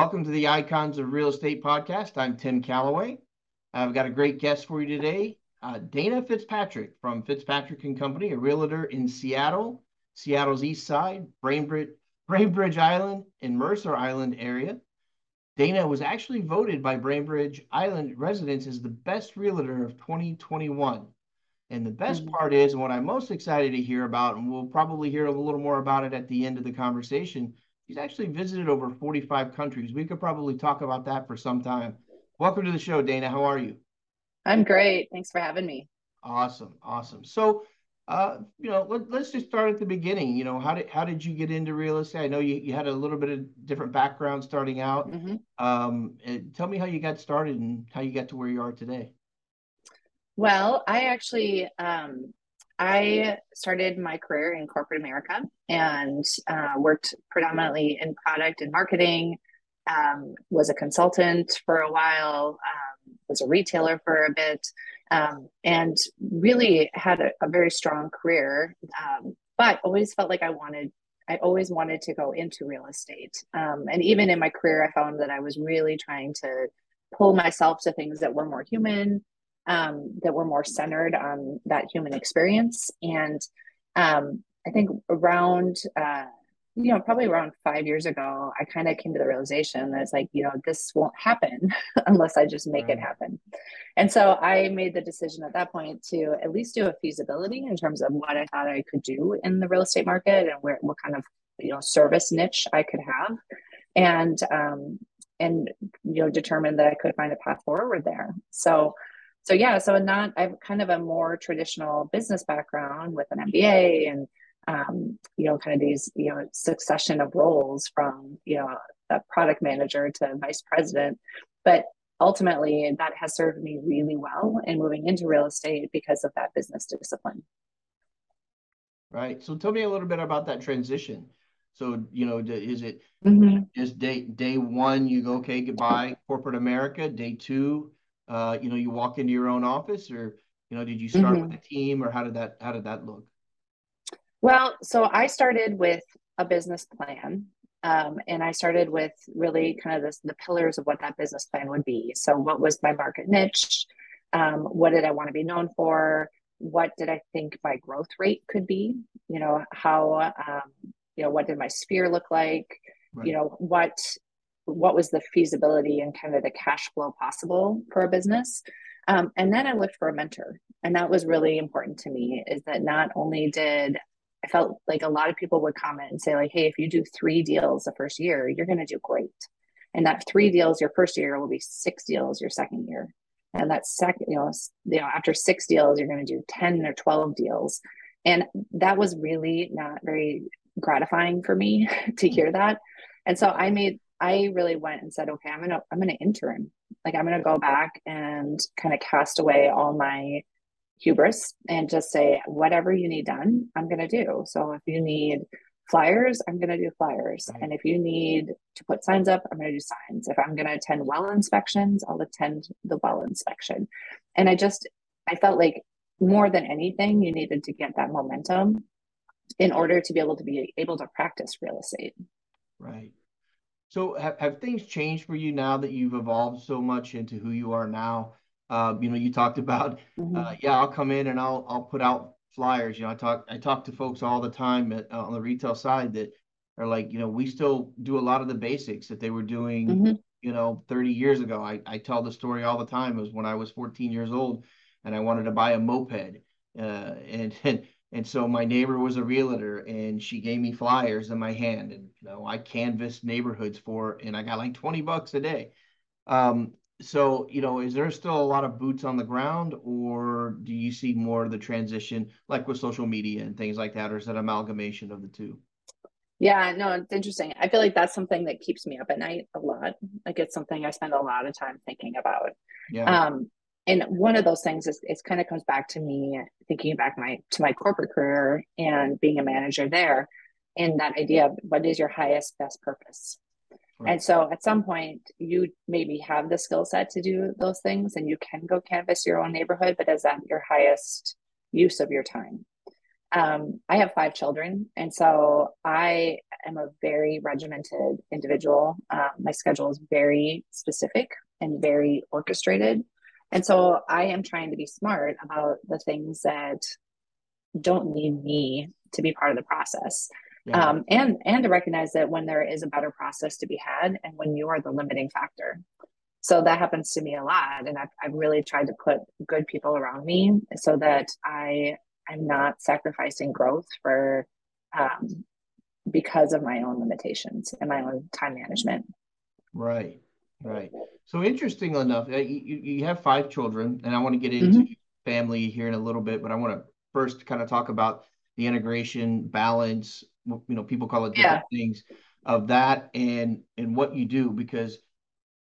Welcome to the Icons of Real Estate podcast. I'm Tim Calloway. I've got a great guest for you today, uh, Dana Fitzpatrick from Fitzpatrick and Company, a realtor in Seattle, Seattle's east side, Bainbridge, Bainbridge Island, and Mercer Island area. Dana was actually voted by Bainbridge Island residents as the best realtor of 2021. And the best mm-hmm. part is, and what I'm most excited to hear about, and we'll probably hear a little more about it at the end of the conversation, he's actually visited over 45 countries. We could probably talk about that for some time. Welcome to the show, Dana. How are you? I'm great. Thanks for having me. Awesome. Awesome. So, uh, you know, let, us just start at the beginning. You know, how did how did you get into real estate? I know you, you had a little bit of different background starting out. Mm-hmm. Um, tell me how you got started and how you got to where you are today. Well, I actually um, I started my career in corporate America and uh, worked predominantly in product and marketing. Um, was a consultant for a while. Um, was a retailer for a bit, um, and really had a, a very strong career. Um, but always felt like I wanted. I always wanted to go into real estate, um, and even in my career, I found that I was really trying to pull myself to things that were more human, um, that were more centered on that human experience. And um, I think around, uh, you know, probably around five years ago, I kind of came to the realization that it's like, you know, this won't happen unless I just make right. it happen. And so I made the decision at that point to at least do a feasibility in terms of what I thought I could do in the real estate market and where, what kind of, you know, service niche I could have. And, um, and, you know, determined that I could find a path forward there. So, so yeah, so not I've kind of a more traditional business background with an MBA and um, you know, kind of these, you know, succession of roles from, you know, a product manager to vice president. But ultimately that has served me really well in moving into real estate because of that business discipline. Right. So tell me a little bit about that transition. So, you know, is it mm-hmm. just day day one you go, okay, goodbye, corporate America, day two, uh, you know, you walk into your own office or, you know, did you start mm-hmm. with a team or how did that, how did that look? Well, so I started with a business plan. Um, and I started with really kind of this, the pillars of what that business plan would be. So, what was my market niche? Um, what did I want to be known for? What did I think my growth rate could be? You know, how, um, you know, what did my sphere look like? Right. You know, what what was the feasibility and kind of the cash flow possible for a business? Um, and then i looked for a mentor and that was really important to me is that not only did i felt like a lot of people would comment and say like hey if you do three deals the first year you're going to do great. And that three deals your first year will be six deals your second year. And that second you know you know after six deals you're going to do 10 or 12 deals. And that was really not very gratifying for me to hear that. And so i made I really went and said, okay, I'm gonna I'm gonna intern. Like I'm gonna go back and kind of cast away all my hubris and just say whatever you need done, I'm gonna do. So if you need flyers, I'm gonna do flyers. Mm-hmm. And if you need to put signs up, I'm gonna do signs. If I'm gonna attend well inspections, I'll attend the well inspection. And I just I felt like more than anything, you needed to get that momentum in order to be able to be able to practice real estate. Right. So have, have things changed for you now that you've evolved so much into who you are now? Uh, you know, you talked about, mm-hmm. uh, yeah, I'll come in and I'll I'll put out flyers. You know, I talk I talk to folks all the time at, uh, on the retail side that are like, you know, we still do a lot of the basics that they were doing, mm-hmm. you know, 30 years ago. I, I tell the story all the time. It was when I was 14 years old and I wanted to buy a moped. Uh, and, and and so my neighbor was a realtor and she gave me flyers in my hand and you know I canvassed neighborhoods for and I got like 20 bucks a day. Um, so you know, is there still a lot of boots on the ground, or do you see more of the transition, like with social media and things like that, or is that amalgamation of the two? Yeah, no, it's interesting. I feel like that's something that keeps me up at night a lot. Like it's something I spend a lot of time thinking about. Yeah. Um, and one of those things is it kind of comes back to me thinking back my to my corporate career and being a manager there and that idea of what is your highest best purpose? Right. and so at some point you maybe have the skill set to do those things and you can go canvas your own neighborhood but is that your highest use of your time? Um, i have five children and so i am a very regimented individual. Um, my schedule is very specific and very orchestrated and so I am trying to be smart about the things that don't need me to be part of the process. Yeah. Um, and and to recognize that when there is a better process to be had and when you are the limiting factor so that happens to me a lot and I've, I've really tried to put good people around me so that i i'm not sacrificing growth for um, because of my own limitations and my own time management right Right. So interesting enough, uh, you, you have five children, and I want to get into mm-hmm. family here in a little bit, but I want to first kind of talk about the integration, balance, you know, people call it different yeah. things of that and and what you do because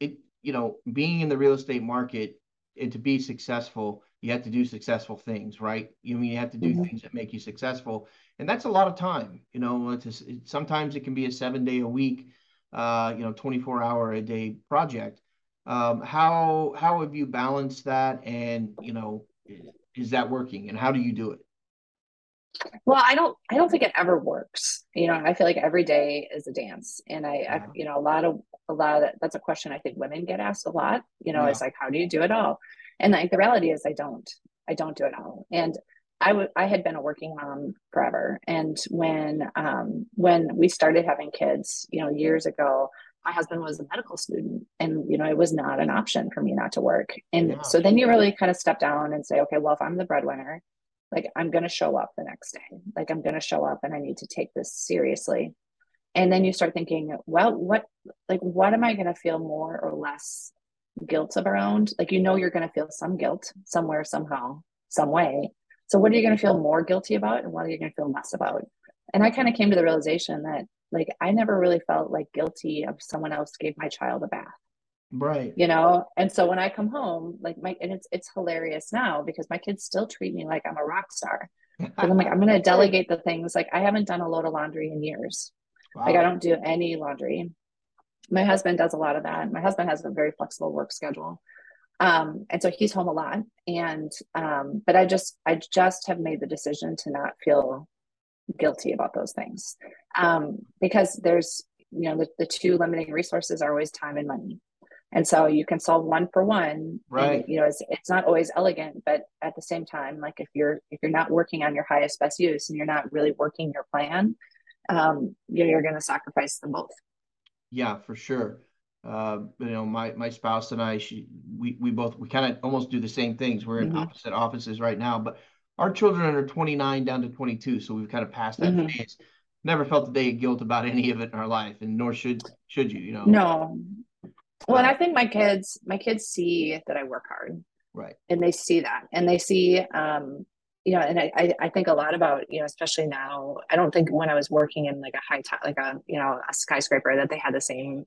it, you know, being in the real estate market and to be successful, you have to do successful things, right? You mean you have to do mm-hmm. things that make you successful, and that's a lot of time. You know, it's a, sometimes it can be a seven day a week you know, 24 hour a day project. Um, how how have you balanced that, and you know, is that working, and how do you do it? Well, I don't I don't think it ever works. You know, I feel like every day is a dance, and I. I you know a lot of a lot of that, that's a question I think women get asked a lot. You know, yeah. it's like how do you do it all? And like the reality is, I don't. I don't do it all, and I, w- I had been a working mom forever. And when, um, when we started having kids, you know, years ago, my husband was a medical student and, you know, it was not an option for me not to work. And yeah. so then you really kind of step down and say, okay, well, if I'm the breadwinner, like I'm going to show up the next day. Like I'm going to show up and I need to take this seriously. And then you start thinking, well, what, like, what am I going to feel more or less guilt around? Like, you know, you're going to feel some guilt somewhere, somehow, some way so what are you going to feel more guilty about and what are you going to feel less about? And I kind of came to the realization that like I never really felt like guilty of someone else gave my child a bath. Right. You know, and so when I come home, like my and it's it's hilarious now because my kids still treat me like I'm a rock star. I'm like, I'm gonna delegate the things. Like I haven't done a load of laundry in years. Wow. Like I don't do any laundry. My husband does a lot of that. My husband has a very flexible work schedule um and so he's home a lot. And um but i just i just have made the decision to not feel guilty about those things. Um because there's you know the, the two limiting resources are always time and money. And so you can solve one for one. Right. and, you know it's, it's not always elegant but at the same time like if you're if you're not working on your highest best use and you're not really working your plan um you're, you're going to sacrifice them both. Yeah for sure uh, you know, my my spouse and I, she, we we both we kind of almost do the same things. We're in mm-hmm. opposite offices right now, but our children are 29 down to 22, so we've kind of passed that mm-hmm. phase. Never felt a day of guilt about any of it in our life, and nor should should you. You know. No. Well, and I think my kids, my kids see that I work hard, right? And they see that, and they see, um, you know, and I, I think a lot about, you know, especially now. I don't think when I was working in like a high top, like a, you know, a skyscraper, that they had the same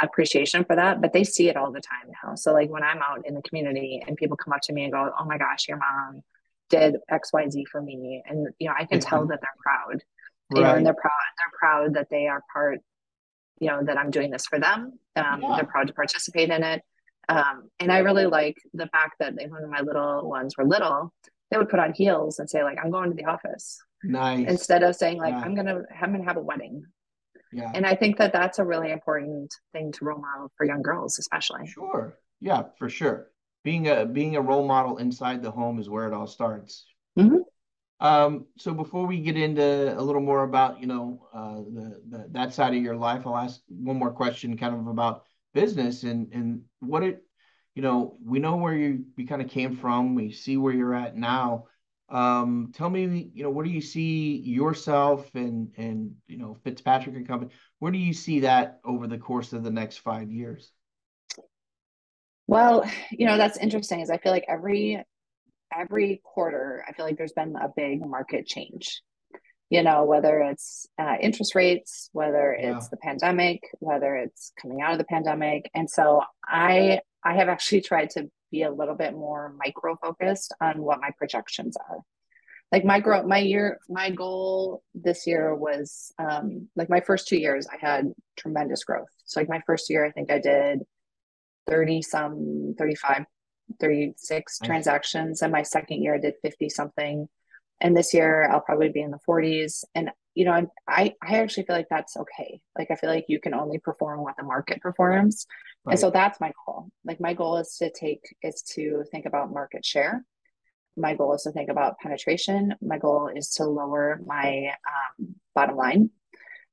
appreciation for that, but they see it all the time now. So like when I'm out in the community and people come up to me and go, "Oh my gosh, your mom did X, Y, Z for me," and you know, I can tell that they're proud. Right. You know, and they're proud. They're proud that they are part. You know that I'm doing this for them. Um, yeah. They're proud to participate in it. Um, and I really like the fact that when my little ones were little, they would put on heels and say like, "I'm going to the office." Nice. Instead of saying like. "I'm gonna, I'm gonna have a wedding." Yeah. And I think that that's a really important thing to role model for young girls, especially. Sure. Yeah, for sure. Being a being a role model inside the home is where it all starts. Mm-hmm. Um, so before we get into a little more about you know uh, the, the that side of your life, I'll ask one more question, kind of about business and and what it, you know, we know where you you kind of came from. We see where you're at now. Um, tell me, you know, where do you see yourself and and you know Fitzpatrick and Company? Where do you see that over the course of the next five years? Well, you know, that's interesting is I feel like every every quarter, I feel like there's been a big market change. You know, whether it's uh, interest rates, whether Yeah. it's the pandemic, whether it's coming out of the pandemic, and so I I have actually tried to be a little bit more micro focused on what my projections are. Like my growth, my year, my goal this year was um, like my first two years, I had tremendous growth. So like my first year, I think I did 30 some 35 36 Nice. transactions and my second year i did 50 something and this year i'll probably be in the 40s and you know I'm- i i actually feel like that's okay like i feel like you can only perform what the market performs Right. and so that's my goal like my goal is to take is to think about market share my goal is to think about penetration my goal is to lower my um, bottom line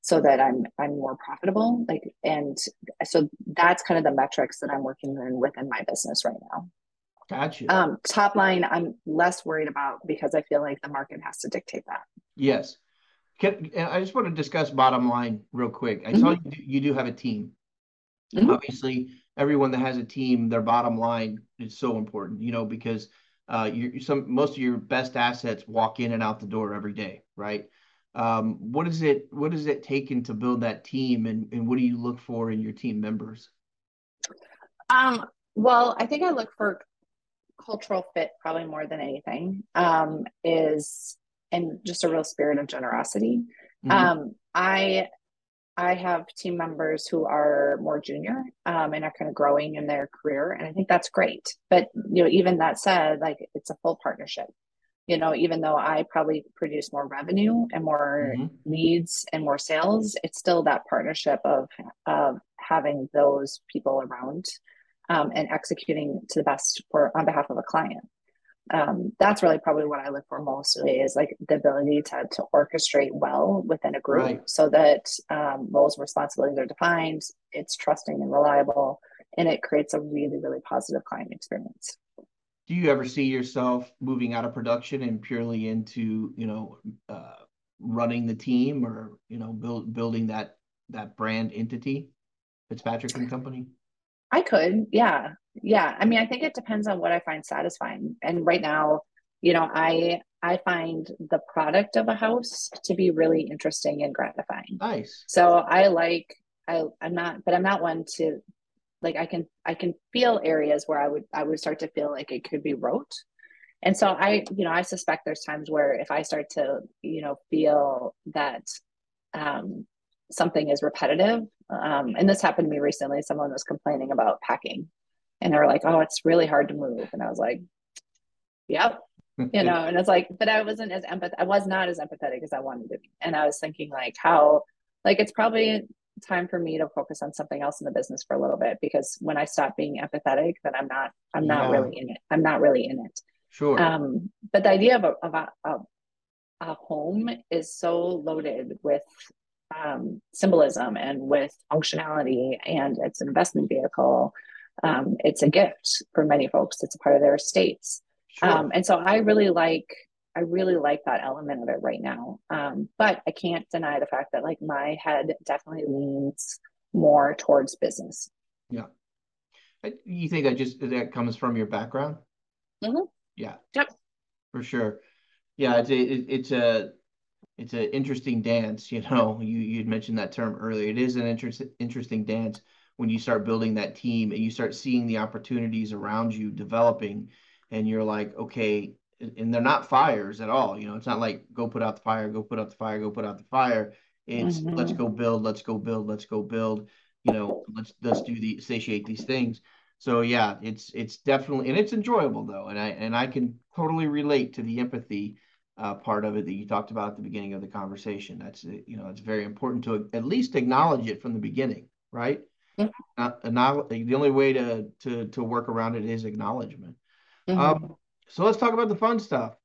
so that I'm I'm more profitable. Like, and so that's kind of the metrics that I'm working in within my business right now. Gotcha. Um, top line, I'm less worried about because I feel like the market has to dictate that. yes. Can, I just want to discuss bottom line real quick. I saw you do, you do have a team. Mhm. Obviously, everyone that has a team, their bottom line is so important, you know, because uh, you some most of your best assets walk in and out the door every day, right? Um, what is it? What is it taken to build that team, and and what do you look for in your team members? Um, well, I think I look for cultural fit probably more than anything. Um, is and just a real spirit of generosity. Mhm. Um, I I have team members who are more junior um, and are kind of growing in their career, and I think that's great. But you know, even that said, like it's a full partnership. You know, even though I probably produce more revenue and more Mhm. leads and more sales, it's still that partnership of of having those people around um, and executing to the best for on behalf of a client um, that's really probably what I look for mostly is like the ability to to orchestrate well within a group Right. so that um, roles and responsibilities are defined, it's trusting and reliable, and it creates a really, really positive client experience. Do you ever see yourself moving out of production and purely into, you know, uh, running the team or, you know, build building that that brand entity, Fitzpatrick and Company? I could, yeah. Yeah. I mean, I think it depends on what I find satisfying. And right now, you know, I I find the product of a house to be really interesting and gratifying. Nice. So I like I I'm not but I'm not one to like I can I can feel areas where I would I would start to feel like it could be rote. And so I, you know, I suspect there's times where if I start to, you know, feel that um something is repetitive, um, and this happened to me recently, someone was complaining about packing and they were like, Oh, it's really hard to move. And I was like, Yep, you know and it's like but i wasn't as empath i was not as empathetic as i wanted to be and i was thinking like how like it's probably time for me to focus on something else in the business for a little bit because when i stop being empathetic then i'm not i'm not Yeah. really in it i'm not really in it Sure. um but the idea of a of a, a, a home is so loaded with um symbolism and with functionality and it's an investment vehicle um it's a gift for many folks it's a part of their estates Sure. um, and so I really like I really like that element of it right now. Um, but I can't deny the fact that like my head definitely leans more towards business. Yeah, You think that just that comes from your background? Mhm. Yeah. Yep. For sure. Yeah, it's a it- it's a it's an interesting dance, you know. You you'd mentioned that term earlier. It is an interest, interesting dance when you start building that team and you start seeing the opportunities around you developing and you're like, okay, and they're not fires at all, you know. It's not like go put out the fire, go put out the fire, go put out the fire. It's let's Mhm. go build, let's go build, let's go build, you know, let's let's do the satiate these things. So yeah, it's it's definitely and it's enjoyable though, and I and I can totally relate to the empathy part of it that you talked about at the beginning of the conversation. That's uh, you know it's very important to at least acknowledge it from the beginning, right? Mhm. Uh, acknowl- the only way to to to work around it is acknowledgement. Mhm. Um, so let's talk about the fun stuff.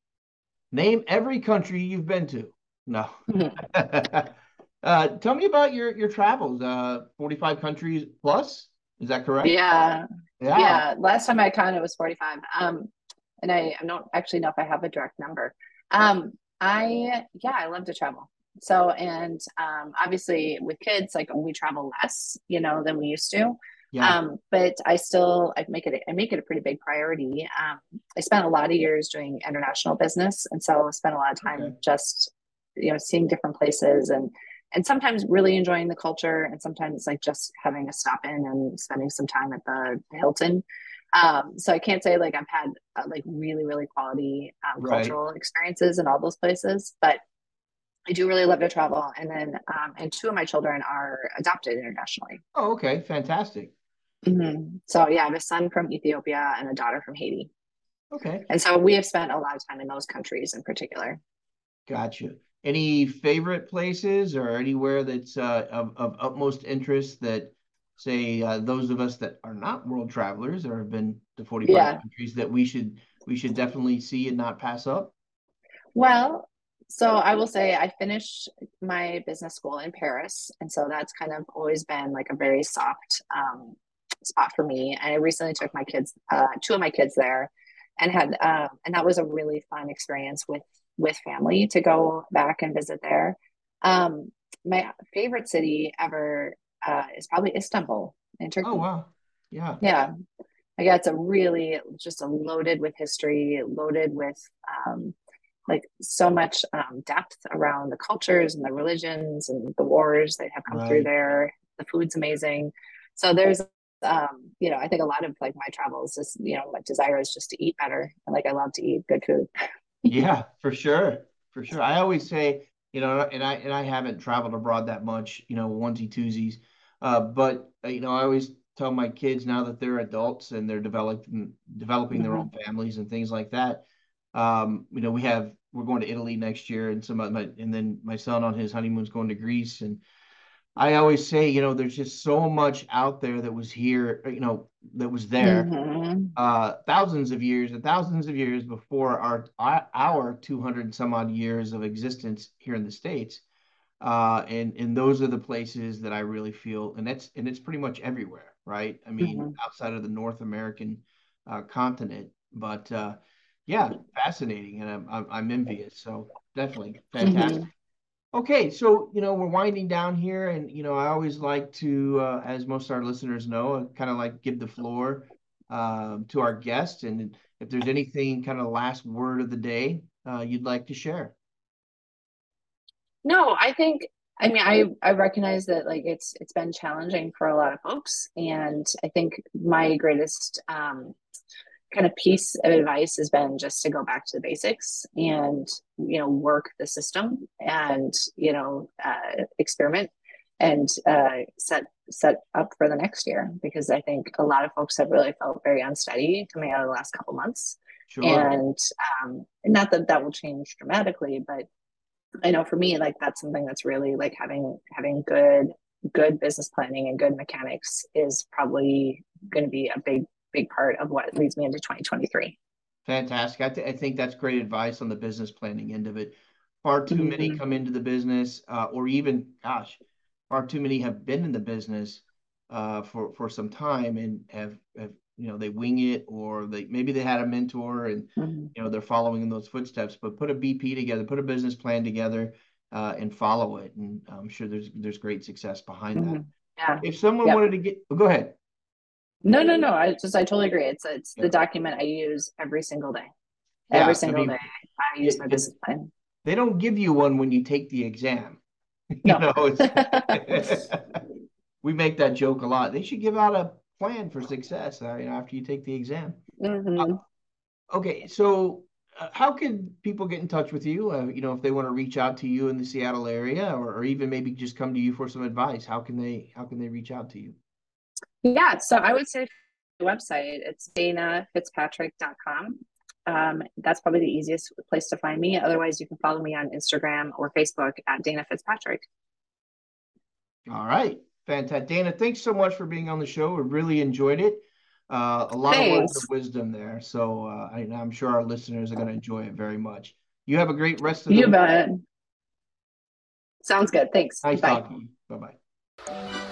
Name every country you've been to. No. uh, tell me about your your travels. Uh, 45 countries plus. Is that correct? yeah, Yeah. yeah. Last time I counted it was 45. Um, and I, I don't actually know if I have a direct number. Um, I, yeah, I love to travel. So, and um, obviously with kids, like we travel less, you know, than we used to. Yeah. Um, but I still I make it I make it a pretty big priority. Um, I spent a lot of years doing international business, and so I spent a lot of time okay. just you know seeing different places and and sometimes really enjoying the culture, and sometimes like just having a stop in and spending some time at the Hilton. Um, so I can't say like I've had uh, like really really quality um, right. cultural experiences in all those places, but I do really love to travel. And then, um, and two of my children are adopted internationally. Oh, okay. Fantastic. Mm-hmm. So, yeah, I have a son from Ethiopia and a daughter from Haiti. Okay. And so we have spent a lot of time in those countries in particular. Gotcha. Any favorite places or anywhere that's uh, of, of utmost interest that, say, uh, those of us that are not world travelers or have been to 45 yeah. countries that we should we should definitely see and not pass up? Well, so I will say I finished my business school in Paris, and so that's kind of always been like a very soft um, spot for me. And I recently took my kids, uh, two of my kids there, and had uh, and that was a really fun experience with with family to go back and visit there. Um, my favorite city ever uh, is probably Istanbul in Turkey. Oh wow, yeah, yeah. I guess it's a really just a loaded with history, loaded with um, like so much um, depth around the cultures and the religions and the wars that have come right. through there. The food's amazing. So there's um, you know, I think a lot of like my travels is, you know, my desire is just to eat better. And like I love to eat good food. yeah, for sure. For sure. I always say, you know, and I and I haven't traveled abroad that much, you know, onesie twosies. Uh, but uh, you know, I always tell my kids now that they're adults and they're developing developing mm-hmm. their own families and things like that. Um, you know, we have we're going to Italy next year, and some of my and then my son on his honeymoon's going to Greece, and I always say, you know, there's just so much out there that was here, you know, that was there mm-hmm. uh, thousands of years and thousands of years before our our 200 some odd years of existence here in the states. Uh, and and those are the places that I really feel, and that's and it's pretty much everywhere, right? I mean, mm-hmm. outside of the North American uh, continent, but uh, yeah, fascinating, and I'm I'm, I'm envious. So definitely fantastic. Mm-hmm. Okay, so you know we're winding down here, and you know I always like to, uh, as most of our listeners know, kind of like give the floor uh, to our guest, and if there's anything kind of last word of the day uh, you'd like to share. No, I think I mean I I recognize that like it's it's been challenging for a lot of folks, and I think my greatest um, kind of piece of advice has been just to go back to the basics and you know work the system and you know uh, experiment and uh, set set up for the next year because I think a lot of folks have really felt very unsteady coming out of the last couple months. Sure. And um, not that that will change dramatically, but I know for me, like that's something that's really like having having good good business planning and good mechanics is probably going to be a big big part of what leads me into 2023. Fantastic. I, th- I think that's great advice on the business planning end of it. Far too mm-hmm. many come into the business, uh, or even, gosh, far too many have been in the business uh, for for some time and have, have you know they wing it or they maybe they had a mentor and mm-hmm. you know they're following in those footsteps but put a bp together put a business plan together uh, and follow it and i'm sure there's there's great success behind mm-hmm. that yeah if someone yep. wanted to get go ahead no, no, no. I just I totally agree. It's it's yeah. the document I use every single day. Yeah, every single I mean, day, I use it, my business plan. They don't give you one when you take the exam. No. you know, we make that joke a lot. They should give out a plan for success. Uh, you know, after you take the exam. Mm-hmm. Uh, okay, so uh, how can people get in touch with you? Uh, you know, if they want to reach out to you in the Seattle area, or, or even maybe just come to you for some advice, how can they how can they reach out to you? Yeah, so I would say the website, it's danafitzpatrick.com. Um, that's probably the easiest place to find me. Otherwise, you can follow me on Instagram or Facebook at Dana Fitzpatrick. All right. Fantastic. Dana, thanks so much for being on the show. We really enjoyed it. Uh, a lot thanks. of words of wisdom there. So uh, I, am sure our listeners are going to enjoy it very much. You have a great rest of the You bet. Sounds good. Thanks. Nice Bye. talking. Bye bye.